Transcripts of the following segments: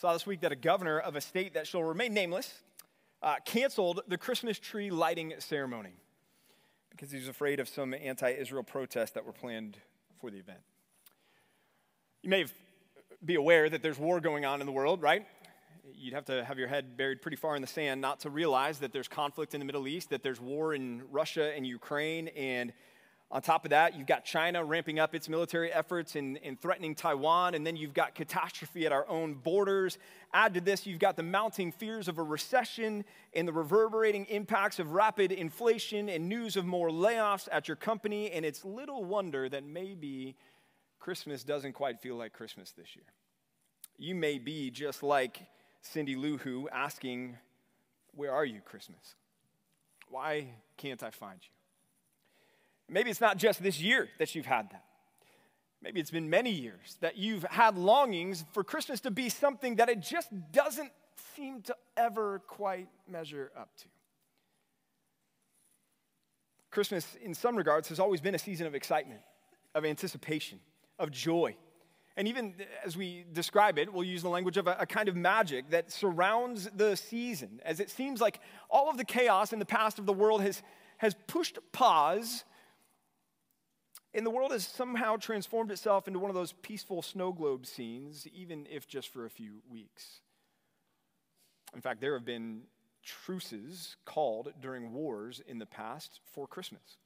saw this week that a governor of a state that shall remain nameless uh, canceled the Christmas tree lighting ceremony because he was afraid of some anti Israel protests that were planned for the event. You may be aware that there's war going on in the world, right? You'd have to have your head buried pretty far in the sand not to realize that there's conflict in the Middle East, that there's war in Russia and Ukraine, and on top of that, you've got China ramping up its military efforts and, and, threatening Taiwan, and then you've got catastrophe at our own borders. Add to this, you've got the mounting fears of a recession and the reverberating impacts of rapid inflation and news of more layoffs at your company, and it's little wonder that maybe Christmas doesn't quite feel like Christmas this year. You may be just like Cindy Lou Who asking, Where are you, Christmas? Why can't I find you? Maybe it's not just this year that you've had that. Maybe it's been many years that you've had longings for Christmas to be something that it just doesn't seem to ever quite measure up to. Christmas, in some regards, has always been a season of excitement, of anticipation, of joy. And even as we describe it, we'll use the language of a, a, kind of magic that surrounds the season, as it seems like all of the chaos in the past of the world has, has pushed pause and the world has somehow transformed itself into one of those peaceful snow globe scenes, even if just for a few weeks. In fact, there have been truces called during wars in the past for Christmas.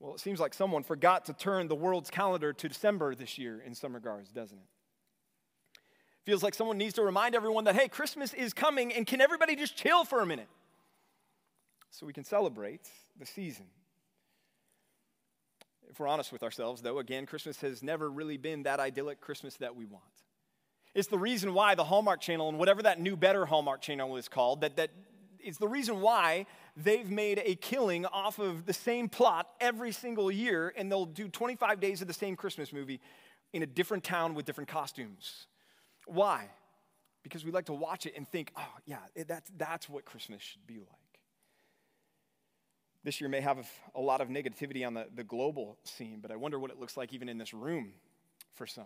Well, it seems like someone forgot to turn the world's calendar to December this year in some regards, doesn't it? Feels like someone needs to remind everyone that, hey, Christmas is coming, and can everybody just chill for a minute so we can celebrate the season? If we're honest with ourselves, though, again, Christmas has never really been that idyllic Christmas that we want. It's the reason why the Hallmark Channel and whatever that new, better Hallmark Channel is called, that, that it's the reason why they've made a killing off of the same plot every single year, and they'll do 25 days of the same Christmas movie in a different town with different costumes. Why? Because we like to watch it and think, oh, yeah, that's, that's what Christmas should be like. This year may have a lot of negativity on the, the global scene, but I wonder what it looks like even in this room for some.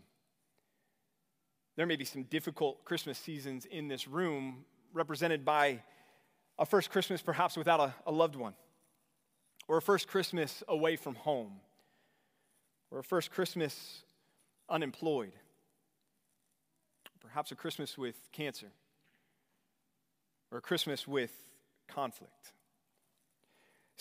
There may be some difficult Christmas seasons in this room represented by a first Christmas perhaps without a, a loved one, or a first Christmas away from home, or a first Christmas unemployed, perhaps a Christmas with cancer, or a Christmas with conflict.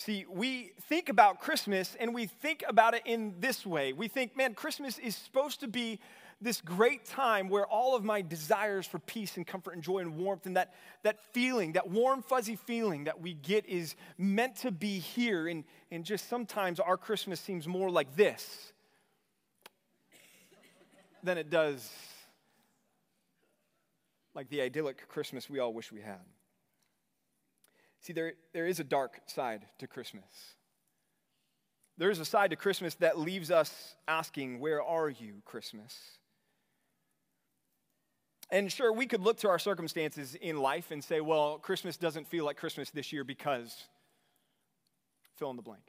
See, we think about Christmas and we think about it in this way. We think, man, Christmas is supposed to be this great time where all of my desires for peace and comfort and joy and warmth and that, that feeling, that warm, fuzzy feeling that we get is meant to be here. And, and just sometimes our Christmas seems more like this than it does like the idyllic Christmas we all wish we had. See, there, there is a dark side to Christmas. There is a side to Christmas that leaves us asking, Where are you, Christmas? And sure, we could look to our circumstances in life and say, Well, Christmas doesn't feel like Christmas this year because fill in the blank.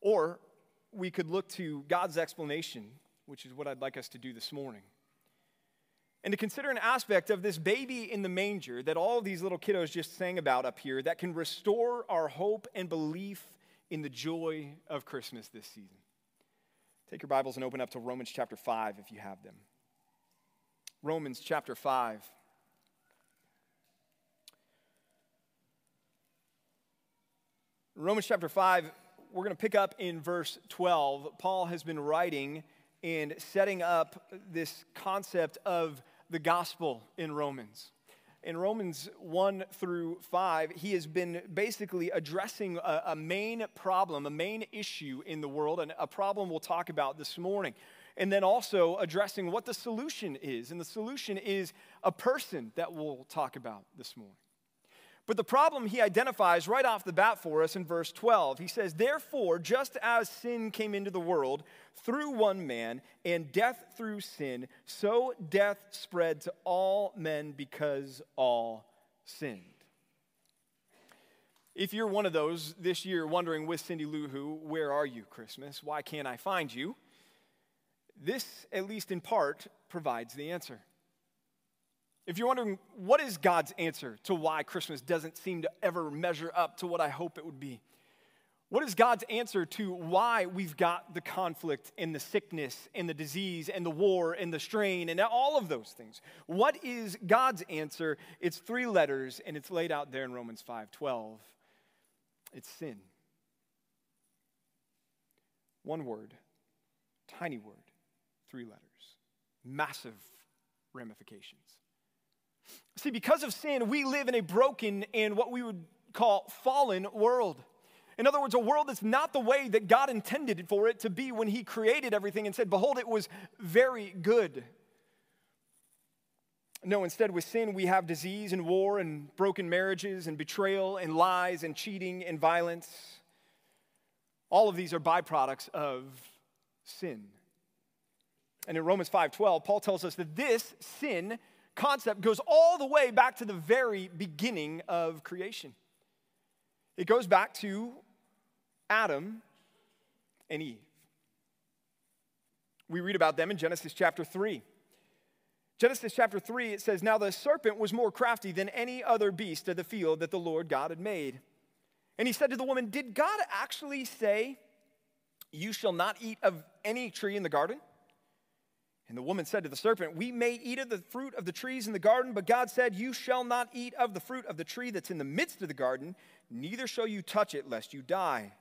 Or we could look to God's explanation, which is what I'd like us to do this morning and to consider an aspect of this baby in the manger that all these little kiddos just sang about up here that can restore our hope and belief in the joy of Christmas this season. Take your Bibles and open up to Romans chapter 5 if you have them. Romans chapter 5. Romans chapter 5, we're going to pick up in verse 12. Paul has been writing and setting up this concept of the gospel in Romans. In Romans 1 through 5, he has been basically addressing a, a main problem, a main issue in the world, and a problem we'll talk about this morning. And then also addressing what the solution is. And the solution is a person that we'll talk about this morning. But the problem he identifies right off the bat for us in verse 12, he says, Therefore, just as sin came into the world through one man, and death through sin, so death spread to all men because all sinned. If you're one of those this year wondering with Cindy Lou Who, where are you, Christmas? Why can't I find you? this, at least in part, provides the answer. If you're wondering, what is God's answer to why Christmas doesn't seem to ever measure up to what I hope it would be? What is God's answer to why we've got the conflict and the sickness and the disease and the war and the strain and all of those things? What is God's answer? It's three letters and it's laid out there in Romans 5:12. It's sin. One word, tiny word, three letters. Massive ramifications. See, because of sin, we live in a broken and what we would call fallen world. In other words, a world that's not the way that God intended for it to be when He created everything and said, Behold, it was very good. No, instead, with sin, we have disease and war and broken marriages and betrayal and lies and cheating and violence. All of these are byproducts of sin. And in Romans 5:12, Paul tells us that this sin concept goes all the way back to the very beginning of creation. It goes back to Adam and Eve. We read about them in Genesis chapter 3. Genesis chapter 3, it says, Now the serpent was more crafty than any other beast of the field that the Lord God had made. And he said to the woman, Did God actually say, You shall not eat of any tree in the garden? And the woman said to the serpent, We may eat of the fruit of the trees in the garden, but God said, You shall not eat of the fruit of the tree that's in the midst of the garden, neither shall you touch it, lest you die.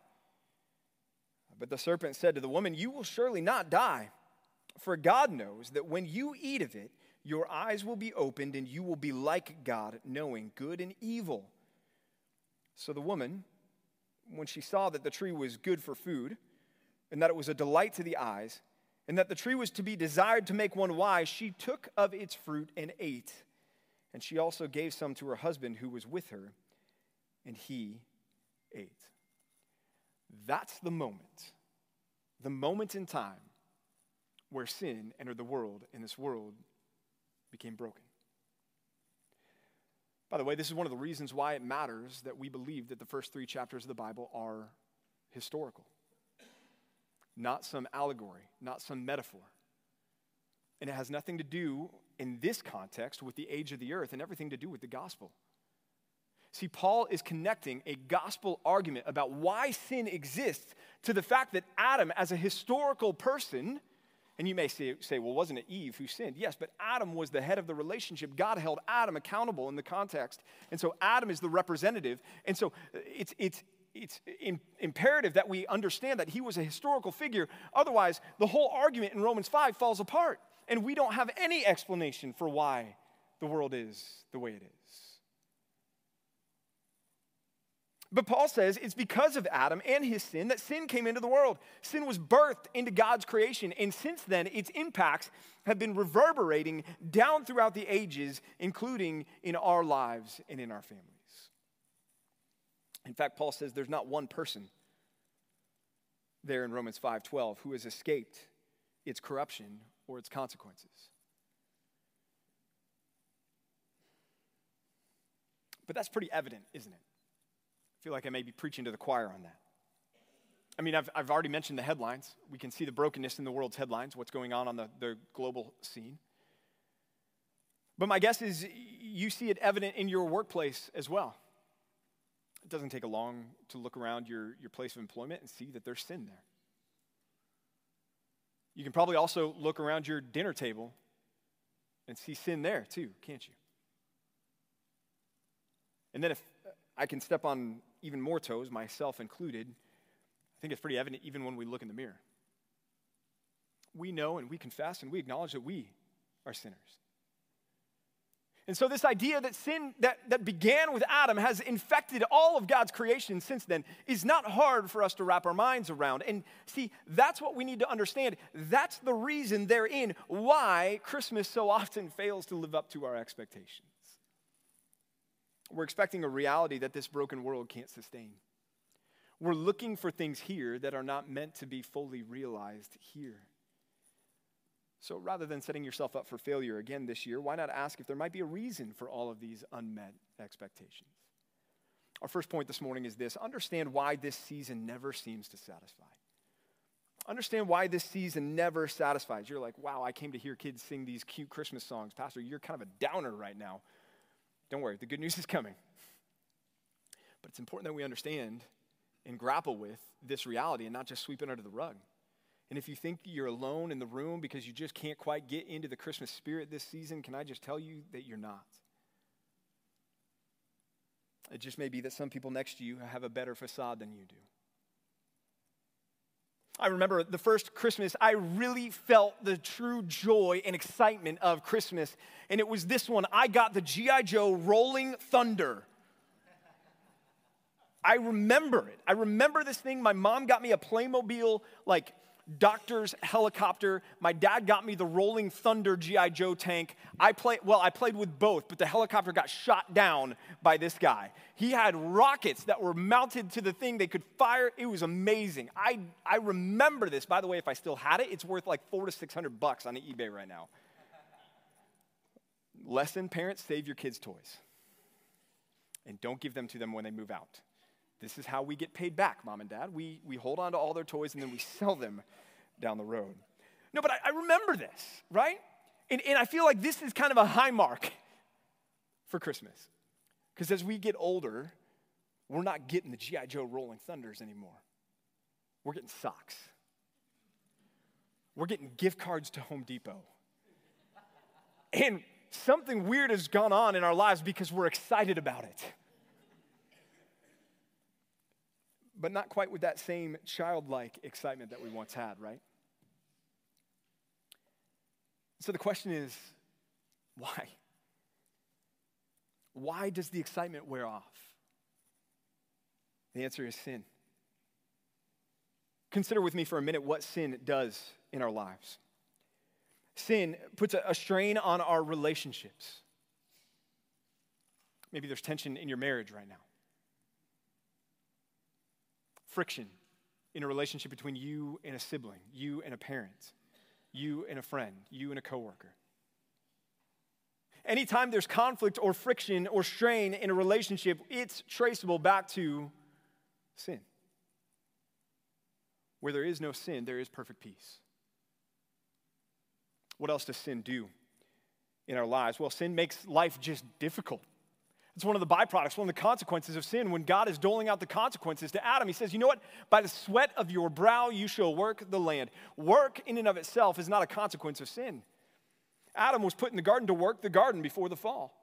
But the serpent said to the woman, You will surely not die. For God knows that when you eat of it, your eyes will be opened, and you will be like God, knowing good and evil. So the woman, when she saw that the tree was good for food, and that it was a delight to the eyes, and that the tree was to be desired to make one wise, she took of its fruit and ate. And she also gave some to her husband who was with her, and he ate. That's the moment, the moment in time where sin entered the world and this world became broken. By the way, this is one of the reasons why it matters that we believe that the first three chapters of the Bible are historical, not some allegory, not some metaphor. And it has nothing to do, in this context, with the age of the earth and everything to do with the gospel. See, Paul is connecting a gospel argument about why sin exists to the fact that Adam, as a historical person, and you may say, say, well, wasn't it Eve who sinned? Yes, but Adam was the head of the relationship. God held Adam accountable in the context. And so Adam is the representative. And so it's, it's, it's in, imperative that we understand that he was a historical figure. Otherwise, the whole argument in Romans 5 falls apart. And we don't have any explanation for why the world is the way it is. But Paul says it's because of Adam and his sin that sin came into the world. Sin was birthed into God's creation, and since then, its impacts have been reverberating down throughout the ages, including in our lives and in our families. In fact, Paul says there's not one person there in Romans 5:12 who has escaped its corruption or its consequences. But that's pretty evident, isn't it? I feel like I may be preaching to the choir on that. I mean, I've, I've already mentioned the headlines. We can see the brokenness in the world's headlines, what's going on on the, the global scene. But my guess is you see it evident in your workplace as well. It doesn't take a long to look around your, your place of employment and see that there's sin there. You can probably also look around your dinner table and see sin there too, can't you? And then if I can step on even more toes, myself included, I think it's pretty evident even when we look in the mirror. We know and we confess and we acknowledge that we are sinners. And so, this idea that sin that, that began with Adam has infected all of God's creation since then is not hard for us to wrap our minds around. And see, that's what we need to understand. That's the reason therein why Christmas so often fails to live up to our expectations. We're expecting a reality that this broken world can't sustain. We're looking for things here that are not meant to be fully realized here. So rather than setting yourself up for failure again this year, why not ask if there might be a reason for all of these unmet expectations? Our first point this morning is this understand why this season never seems to satisfy. Understand why this season never satisfies. You're like, wow, I came to hear kids sing these cute Christmas songs. Pastor, you're kind of a downer right now. Don't worry, the good news is coming. But it's important that we understand and grapple with this reality and not just sweep it under the rug. And if you think you're alone in the room because you just can't quite get into the Christmas spirit this season, can I just tell you that you're not? It just may be that some people next to you have a better facade than you do. I remember the first Christmas, I really felt the true joy and excitement of Christmas. And it was this one I got the G.I. Joe Rolling Thunder. I remember it. I remember this thing. My mom got me a Playmobil, like, doctor's helicopter. My dad got me the Rolling Thunder G.I. Joe tank. I played, well, I played with both, but the helicopter got shot down by this guy. He had rockets that were mounted to the thing they could fire. It was amazing. I, I remember this. By the way, if I still had it, it's worth like four to 600 bucks on eBay right now. Lesson parents, save your kids' toys. And don't give them to them when they move out. This is how we get paid back, mom and dad. We, we hold on to all their toys and then we sell them down the road. No, but I, I remember this, right? And, and I feel like this is kind of a high mark for Christmas. Because as we get older, we're not getting the G.I. Joe Rolling Thunders anymore. We're getting socks. We're getting gift cards to Home Depot. And something weird has gone on in our lives because we're excited about it. But not quite with that same childlike excitement that we once had, right? So the question is why? Why does the excitement wear off? The answer is sin. Consider with me for a minute what sin does in our lives. Sin puts a, strain on our relationships. Maybe there's tension in your marriage right now friction in a relationship between you and a sibling, you and a parent, you and a friend, you and a coworker. Anytime there's conflict or friction or strain in a relationship, it's traceable back to sin. Where there is no sin, there is perfect peace. What else does sin do in our lives? Well, sin makes life just difficult. It's one of the byproducts, one of the consequences of sin. When God is doling out the consequences to Adam, he says, You know what? By the sweat of your brow you shall work the land. Work in and of itself is not a consequence of sin. Adam was put in the garden to work the garden before the fall.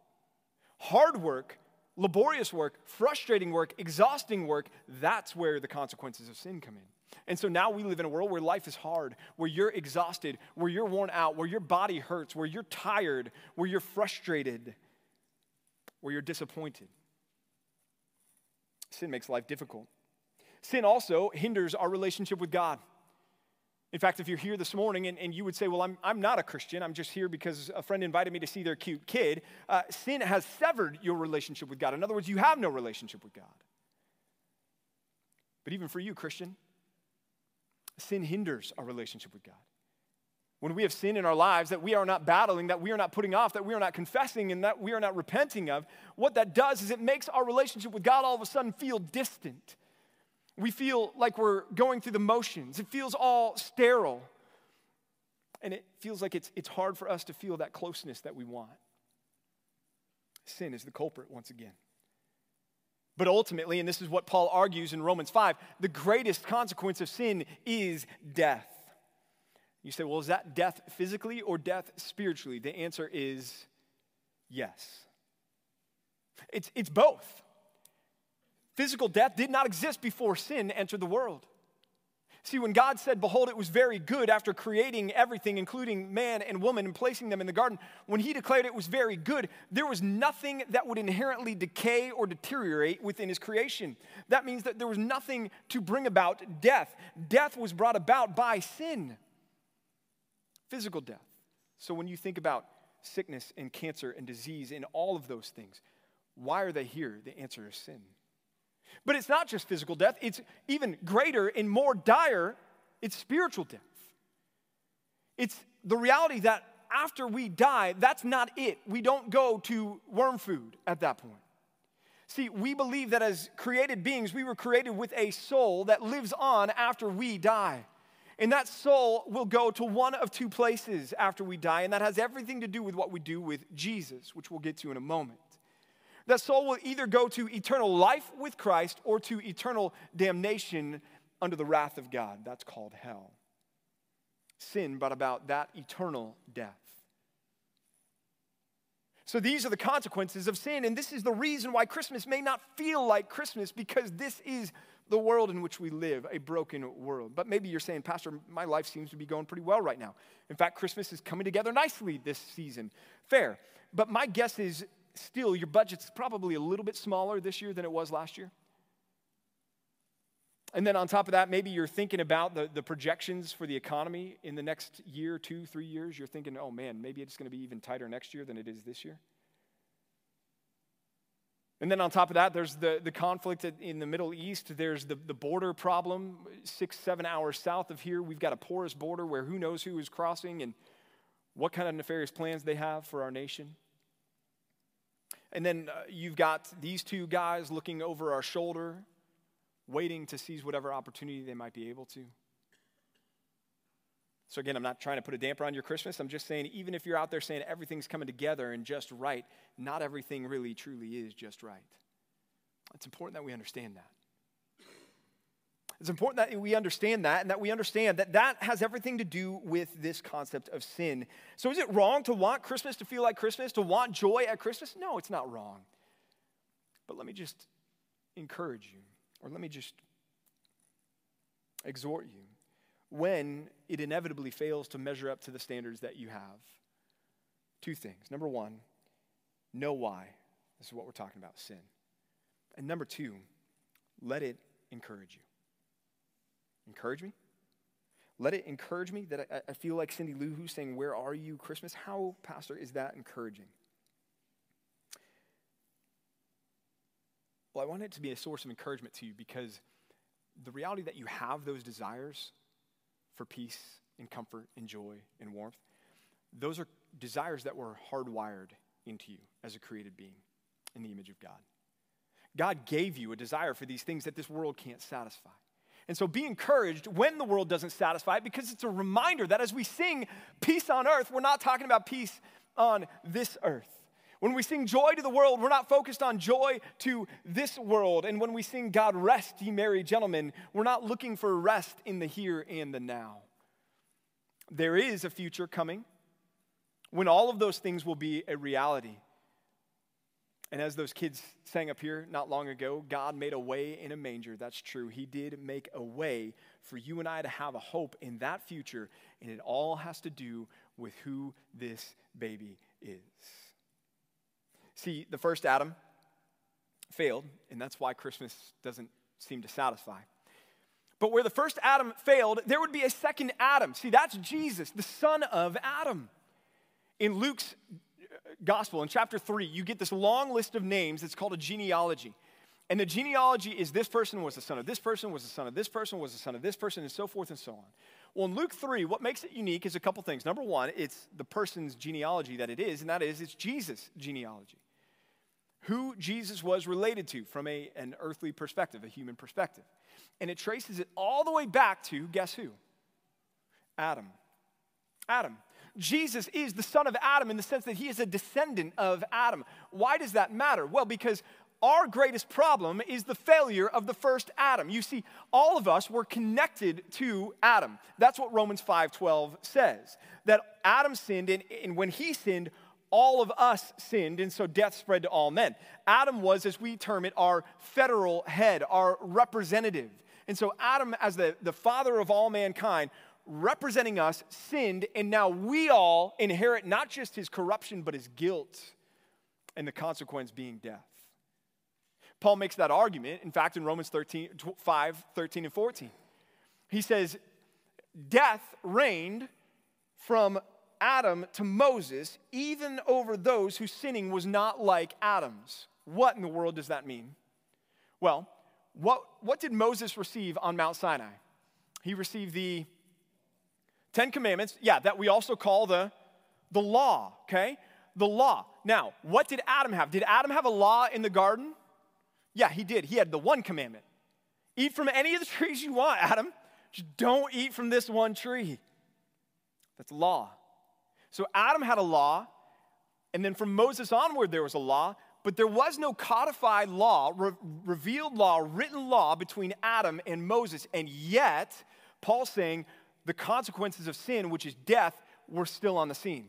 Hard work, laborious work, frustrating work, exhausting work, that's where the consequences of sin come in. And so now we live in a world where life is hard, where you're exhausted, where you're worn out, where your body hurts, where you're tired, where you're frustrated where you're disappointed. Sin makes life difficult. Sin also hinders our relationship with God. In fact, if you're here this morning and, and you would say, Well, I'm, I'm not a Christian, I'm just here because a friend invited me to see their cute kid, uh, sin has severed your relationship with God. In other words, you have no relationship with God. But even for you, Christian, sin hinders our relationship with God when we have sin in our lives that we are not battling, that we are not putting off, that we are not confessing, and that we are not repenting of, what that does is it makes our relationship with God all of a sudden feel distant. We feel like we're going through the motions, it feels all sterile. And it feels like it's, it's hard for us to feel that closeness that we want. Sin is the culprit once again. But ultimately, and this is what Paul argues in Romans 5, the greatest consequence of sin is death. You say, well, is that death physically or death spiritually? The answer is yes. It's, it's both. Physical death did not exist before sin entered the world. See, when God said, Behold, it was very good after creating everything, including man and woman, and placing them in the garden, when He declared it was very good, there was nothing that would inherently decay or deteriorate within His creation. That means that there was nothing to bring about death. Death was brought about by sin physical death. So when you think about sickness and cancer and disease and all of those things, why are they here? The answer is sin. But it's not just physical death, it's even greater and more dire, it's spiritual death. It's the reality that after we die, that's not it. We don't go to worm food at that point. See, we believe that as created beings, we were created with a soul that lives on after we die. And that soul will go to one of two places after we die, and that has everything to do with what we do with Jesus, which we'll get to in a moment. That soul will either go to eternal life with Christ or to eternal damnation under the wrath of God. That's called hell. Sin brought about that eternal death. So these are the consequences of sin, and this is the reason why Christmas may not feel like Christmas because this is the world in which we live, a broken world. But maybe you're saying, Pastor, my life seems to be going pretty well right now. In fact, Christmas is coming together nicely this season. Fair. But my guess is still your budget's probably a little bit smaller this year than it was last year. And then on top of that, maybe you're thinking about the, the projections for the economy in the next year, two, three years. You're thinking, oh man, maybe it's going to be even tighter next year than it is this year. And then on top of that, there's the, the conflict in the Middle East. There's the, the border problem, six, seven hours south of here. We've got a porous border where who knows who is crossing and what kind of nefarious plans they have for our nation. And then uh, you've got these two guys looking over our shoulder, waiting to seize whatever opportunity they might be able to. So, again, I'm not trying to put a damper on your Christmas. I'm just saying, even if you're out there saying everything's coming together and just right, not everything really truly is just right. It's important that we understand that. It's important that we understand that and that we understand that that has everything to do with this concept of sin. So, is it wrong to want Christmas to feel like Christmas, to want joy at Christmas? No, it's not wrong. But let me just encourage you, or let me just exhort you when it inevitably fails to measure up to the standards that you have. Two things. Number one, know why. This is what we're talking about sin. And number two, let it encourage you. Encourage me? Let it encourage me that I, I feel like Cindy Lou Who's saying, Where are you, Christmas? How, Pastor, is that encouraging? Well, I want it to be a source of encouragement to you because the reality that you have those desires for peace and comfort and joy and warmth, those are desires that were hardwired into you as a created being in the image of God. God gave you a desire for these things that this world can't satisfy. And so be encouraged when the world doesn't satisfy it because it's a reminder that as we sing peace on earth, we're not talking about peace on this earth. When we sing joy to the world, we're not focused on joy to this world. And when we sing God rest, ye merry gentlemen, we're not looking for rest in the here and the now. There is a future coming when all of those things will be a reality. And as those kids sang up here not long ago, God made a way in a manger. That's true. He did make a way for you and I to have a hope in that future. And it all has to do with who this baby is. See, the first Adam failed, and that's why Christmas doesn't seem to satisfy. But where the first Adam failed, there would be a second Adam. See, that's Jesus, the son of Adam. In Luke's uh, gospel, in chapter 3, you get this long list of names. It's called a genealogy. And the genealogy is this person was the son of this person, was the son of this person, was the son of this person, and so forth and so on. Well, in Luke 3, what makes it unique is a couple things. Number one, it's the person's genealogy that it is, and that is it's Jesus' genealogy who Jesus was related to from a, an earthly perspective, a human perspective. And it traces it all the way back to guess who? Adam. Adam. Jesus is the son of Adam in the sense that he is a descendant of Adam. Why does that matter? Well, because our greatest problem is the failure of the first Adam. You see, all of us were connected to Adam. That's what Romans 5:12 says. That Adam sinned, and, and when he sinned, all of us sinned, and so death spread to all men. Adam was, as we term it, our federal head, our representative. And so Adam, as the, the father of all mankind, representing us, sinned, and now we all inherit not just his corruption, but his guilt, and the consequence being death. Paul makes that argument, in fact, in Romans 13, 5, 13, and 14. He says, Death reigned from Adam to Moses, even over those whose sinning was not like Adam's. What in the world does that mean? Well, what, what did Moses receive on Mount Sinai? He received the Ten Commandments, yeah, that we also call the, the law, okay? The law. Now, what did Adam have? Did Adam have a law in the garden? Yeah, he did. He had the one commandment Eat from any of the trees you want, Adam. Just don't eat from this one tree. That's law. So Adam had a law, and then from Moses onward, there was a law, but there was no codified law, re- revealed law, written law between Adam and Moses. And yet, Paul's saying the consequences of sin, which is death, were still on the scene.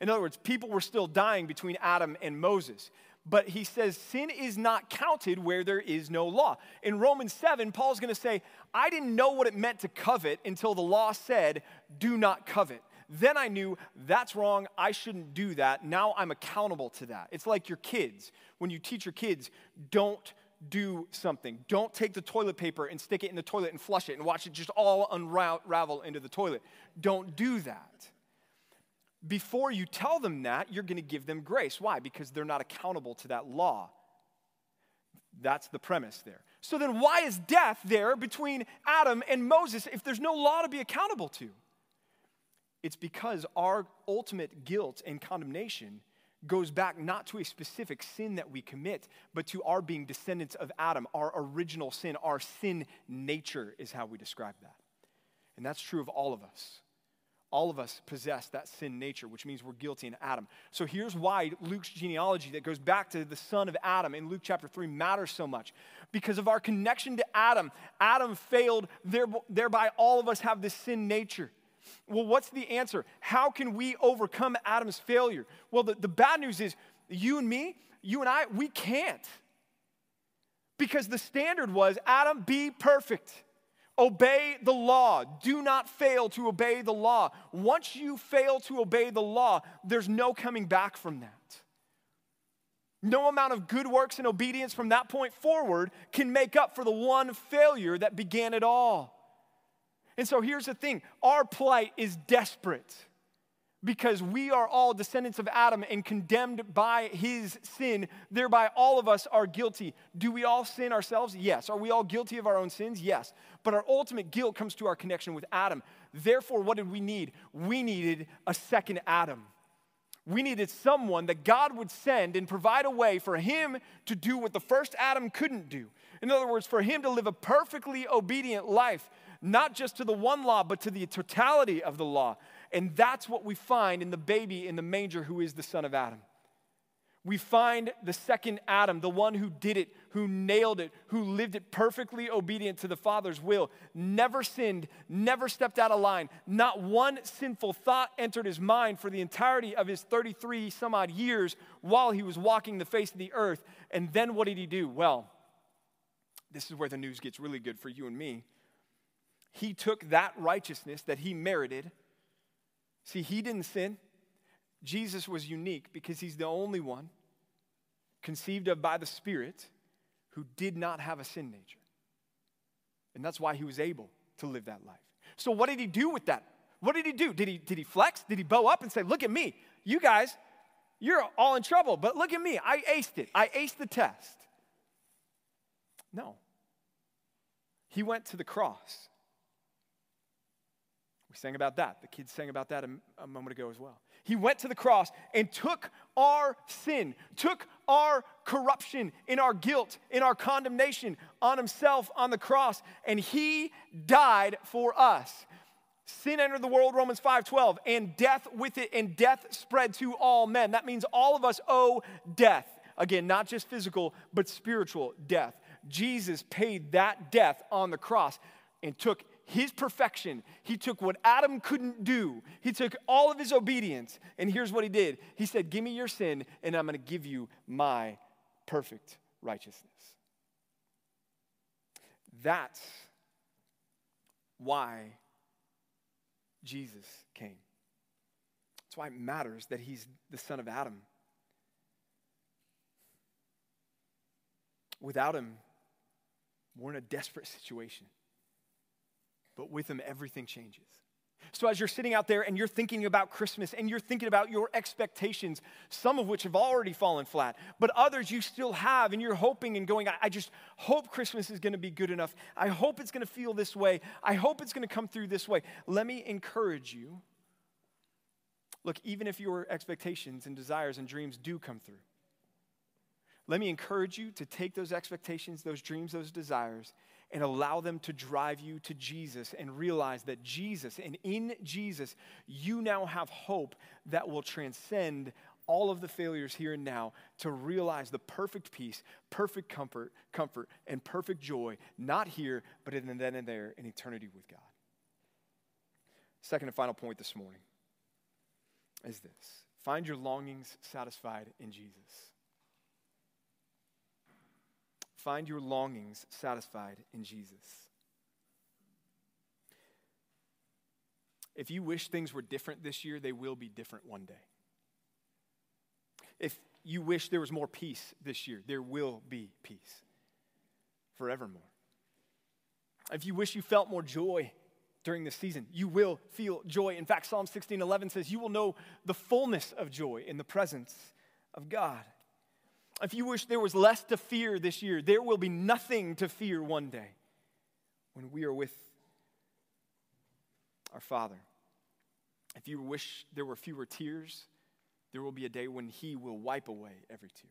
In other words, people were still dying between Adam and Moses. But he says sin is not counted where there is no law. In Romans 7, Paul's going to say, I didn't know what it meant to covet until the law said, do not covet. Then I knew that's wrong. I shouldn't do that. Now I'm accountable to that. It's like your kids. When you teach your kids, don't do something. Don't take the toilet paper and stick it in the toilet and flush it and watch it just all unravel into the toilet. Don't do that. Before you tell them that, you're going to give them grace. Why? Because they're not accountable to that law. That's the premise there. So then, why is death there between Adam and Moses if there's no law to be accountable to? It's because our ultimate guilt and condemnation goes back not to a specific sin that we commit, but to our being descendants of Adam, our original sin, our sin nature is how we describe that. And that's true of all of us. All of us possess that sin nature, which means we're guilty in Adam. So here's why Luke's genealogy that goes back to the son of Adam in Luke chapter 3 matters so much. Because of our connection to Adam, Adam failed, thereby all of us have this sin nature. Well, what's the answer? How can we overcome Adam's failure? Well, the, the bad news is you and me, you and I, we can't. Because the standard was Adam, be perfect. Obey the law. Do not fail to obey the law. Once you fail to obey the law, there's no coming back from that. No amount of good works and obedience from that point forward can make up for the one failure that began it all. And so here's the thing our plight is desperate because we are all descendants of Adam and condemned by his sin. Thereby, all of us are guilty. Do we all sin ourselves? Yes. Are we all guilty of our own sins? Yes. But our ultimate guilt comes to our connection with Adam. Therefore, what did we need? We needed a second Adam. We needed someone that God would send and provide a way for him to do what the first Adam couldn't do. In other words, for him to live a perfectly obedient life not just to the one law, but to the totality of the law. And that's what we find in the baby in the manger who is the son of Adam. We find the second Adam, the one who did it, who nailed it, who lived it perfectly obedient to the Father's will, never sinned, never stepped out of line. Not one sinful thought entered his mind for the entirety of his 33 some odd years while he was walking the face of the earth. And then what did he do? Well, this is where the news gets really good for you and me he took that righteousness that he merited. See, he didn't sin. Jesus was unique because he's the only one conceived of by the Spirit who did not have a sin nature. And that's why he was able to live that life. So, what did he do with that? What did he do? Did he, did he flex? Did he bow up and say, Look at me, you guys, you're all in trouble, but look at me, I aced it. I aced the test. No. He went to the cross we sang about that. The kids sang about that a, a, moment ago as well. He went to the cross and took our sin, took our corruption, in our guilt, in our condemnation on himself on the cross, and he died for us. Sin entered the world, Romans 5:12, and death with it, and death spread to all men. That means all of us owe death. Again, not just physical, but spiritual death. Jesus paid that death on the cross and took his perfection. He took what Adam couldn't do. He took all of his obedience. And here's what he did He said, Give me your sin, and I'm going to give you my perfect righteousness. That's why Jesus came. That's why it matters that he's the son of Adam. Without him, we're in a desperate situation. But with them, everything changes. So, as you're sitting out there and you're thinking about Christmas and you're thinking about your expectations, some of which have already fallen flat, but others you still have, and you're hoping and going, I just hope Christmas is going to be good enough. I hope it's going to feel this way. I hope it's going to come through this way. Let me encourage you. Look, even if your expectations and desires and dreams do come through, let me encourage you to take those expectations, those dreams, those desires, and allow them to drive you to Jesus and realize that Jesus, and in Jesus, you now have hope that will transcend all of the failures here and now to realize the perfect peace, perfect comfort, comfort, and perfect joy, not here, but in the then and there in eternity with God. Second and final point this morning is this find your longings satisfied in Jesus. Find your longings satisfied in Jesus. If you wish things were different this year, they will be different one day. If you wish there was more peace this year, there will be peace forevermore. If you wish you felt more joy during this season, you will feel joy. In fact, Psalm 16 11 says, You will know the fullness of joy in the presence of God. If you wish there was less to fear this year, there will be nothing to fear one day when we are with our Father. If you wish there were fewer tears, there will be a day when He will wipe away every tear.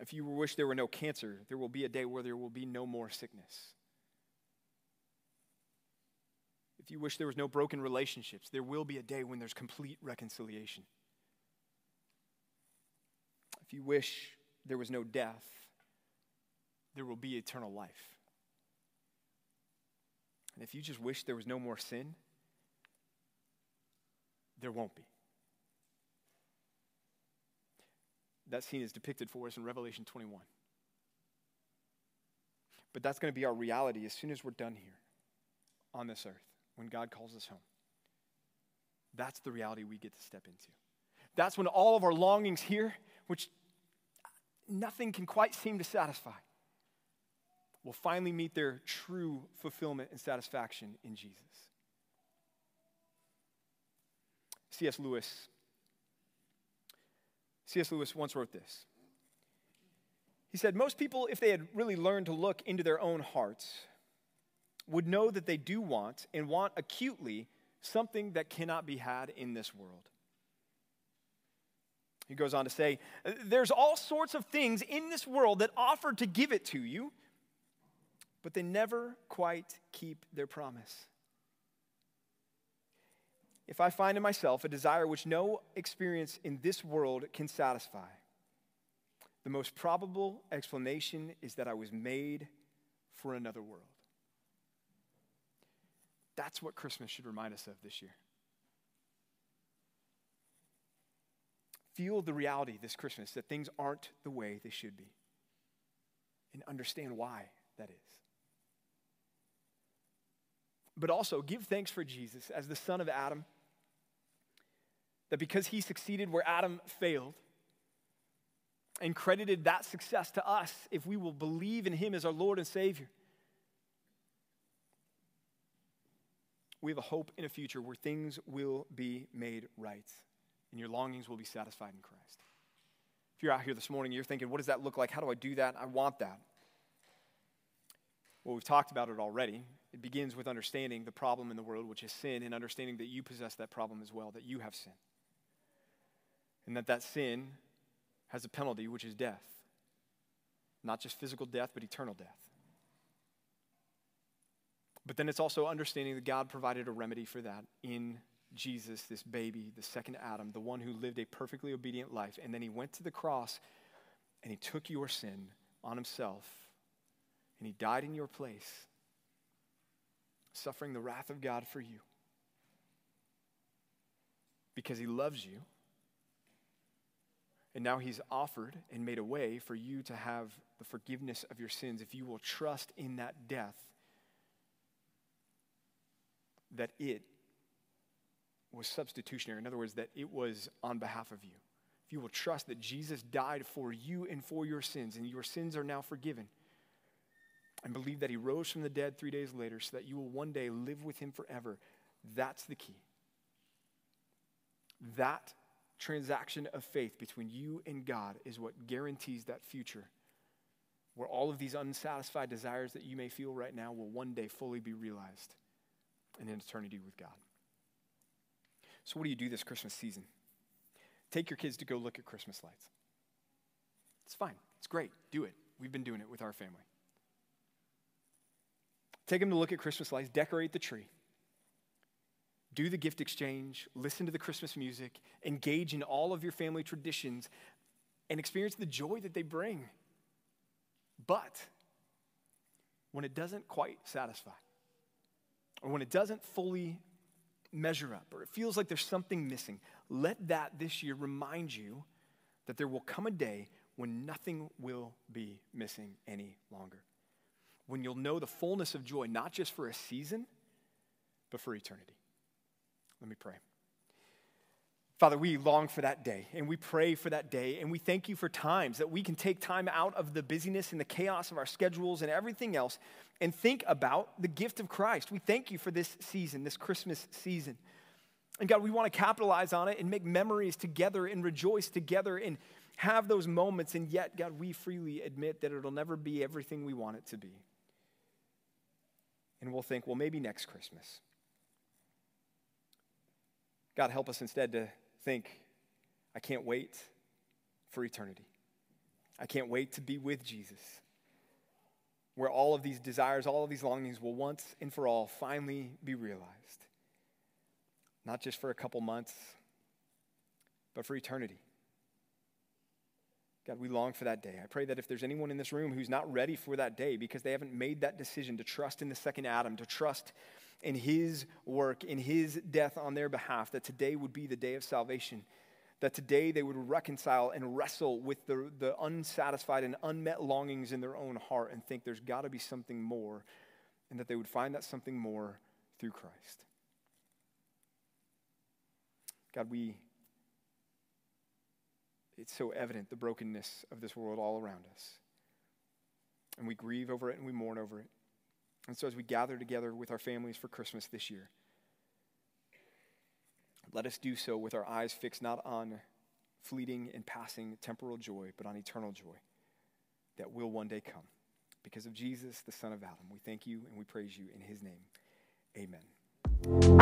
If you wish there were no cancer, there will be a day where there will be no more sickness. If you wish there was no broken relationships, there will be a day when there's complete reconciliation. If you wish there was no death, there will be eternal life. And if you just wish there was no more sin, there won't be. That scene is depicted for us in Revelation 21. But that's going to be our reality as soon as we're done here on this earth when God calls us home. That's the reality we get to step into. That's when all of our longings here, which nothing can quite seem to satisfy, will finally meet their true fulfillment and satisfaction in Jesus. C.S. Lewis. C.S. Lewis once wrote this. He said, Most people, if they had really learned to look into their own hearts, would know that they do want and want acutely something that cannot be had in this world. He goes on to say, There's all sorts of things in this world that offer to give it to you, but they never quite keep their promise. If I find in myself a desire which no experience in this world can satisfy, the most probable explanation is that I was made for another world. That's what Christmas should remind us of this year. Feel the reality this Christmas that things aren't the way they should be and understand why that is. But also give thanks for Jesus as the son of Adam, that because he succeeded where Adam failed, and credited that success to us if we will believe in him as our Lord and Savior. We have a hope in a future where things will be made right and your longings will be satisfied in Christ. If you're out here this morning, you're thinking, what does that look like? How do I do that? I want that. Well, we've talked about it already. It begins with understanding the problem in the world, which is sin, and understanding that you possess that problem as well, that you have sin. And that that sin has a penalty, which is death. Not just physical death, but eternal death. But then it's also understanding that God provided a remedy for that in Jesus, this baby, the second Adam, the one who lived a perfectly obedient life. And then he went to the cross and he took your sin on himself and he died in your place, suffering the wrath of God for you because he loves you. And now he's offered and made a way for you to have the forgiveness of your sins if you will trust in that death, that it was substitutionary. In other words, that it was on behalf of you. If you will trust that Jesus died for you and for your sins, and your sins are now forgiven, and believe that he rose from the dead three days later so that you will one day live with him forever, that's the key. That transaction of faith between you and God is what guarantees that future where all of these unsatisfied desires that you may feel right now will one day fully be realized in an eternity with God. So, what do you do this Christmas season? Take your kids to go look at Christmas lights. It's fine, it's great, do it. we've been doing it with our family. Take them to look at Christmas lights, decorate the tree, do the gift exchange, listen to the Christmas music, engage in all of your family traditions, and experience the joy that they bring. But when it doesn't quite satisfy, or when it doesn't fully measure up, or it feels like there's something missing, let that this year remind you that there will come a day when nothing will be missing any longer. When you'll know the fullness of joy, not just for a season, but for eternity. Let me pray. Father, we long for that day and we pray for that day and we thank you for times that we can take time out of the busyness and the chaos of our schedules and everything else and think about the gift of Christ. We thank you for this season, this Christmas season. And God, we want to capitalize on it and make memories together and rejoice together and have those moments. And yet, God, we freely admit that it'll never be everything we want it to be. And we'll think, well, maybe next Christmas. God, help us instead to think, I can't wait for eternity. I can't wait to be with Jesus, where all of these desires, all of these longings will once and for all finally be realized. Not just for a couple months, but for eternity. God, we long for that day. I pray that if there's anyone in this room who's not ready for that day because they haven't made that decision to trust in the second Adam, to trust in his work, in his death on their behalf, that today would be the day of salvation. That today they would reconcile and wrestle with the, the unsatisfied and unmet longings in their own heart and think there's got to be something more, and that they would find that something more through Christ. God, we it's so evident the brokenness of this world all around us. And we grieve over it and we mourn over it. And so, as we gather together with our families for Christmas this year, let us do so with our eyes fixed not on fleeting and passing temporal joy, but on eternal joy that will one day come. Because of Jesus, the Son of Adam, we thank you and we praise you in his name. Amen.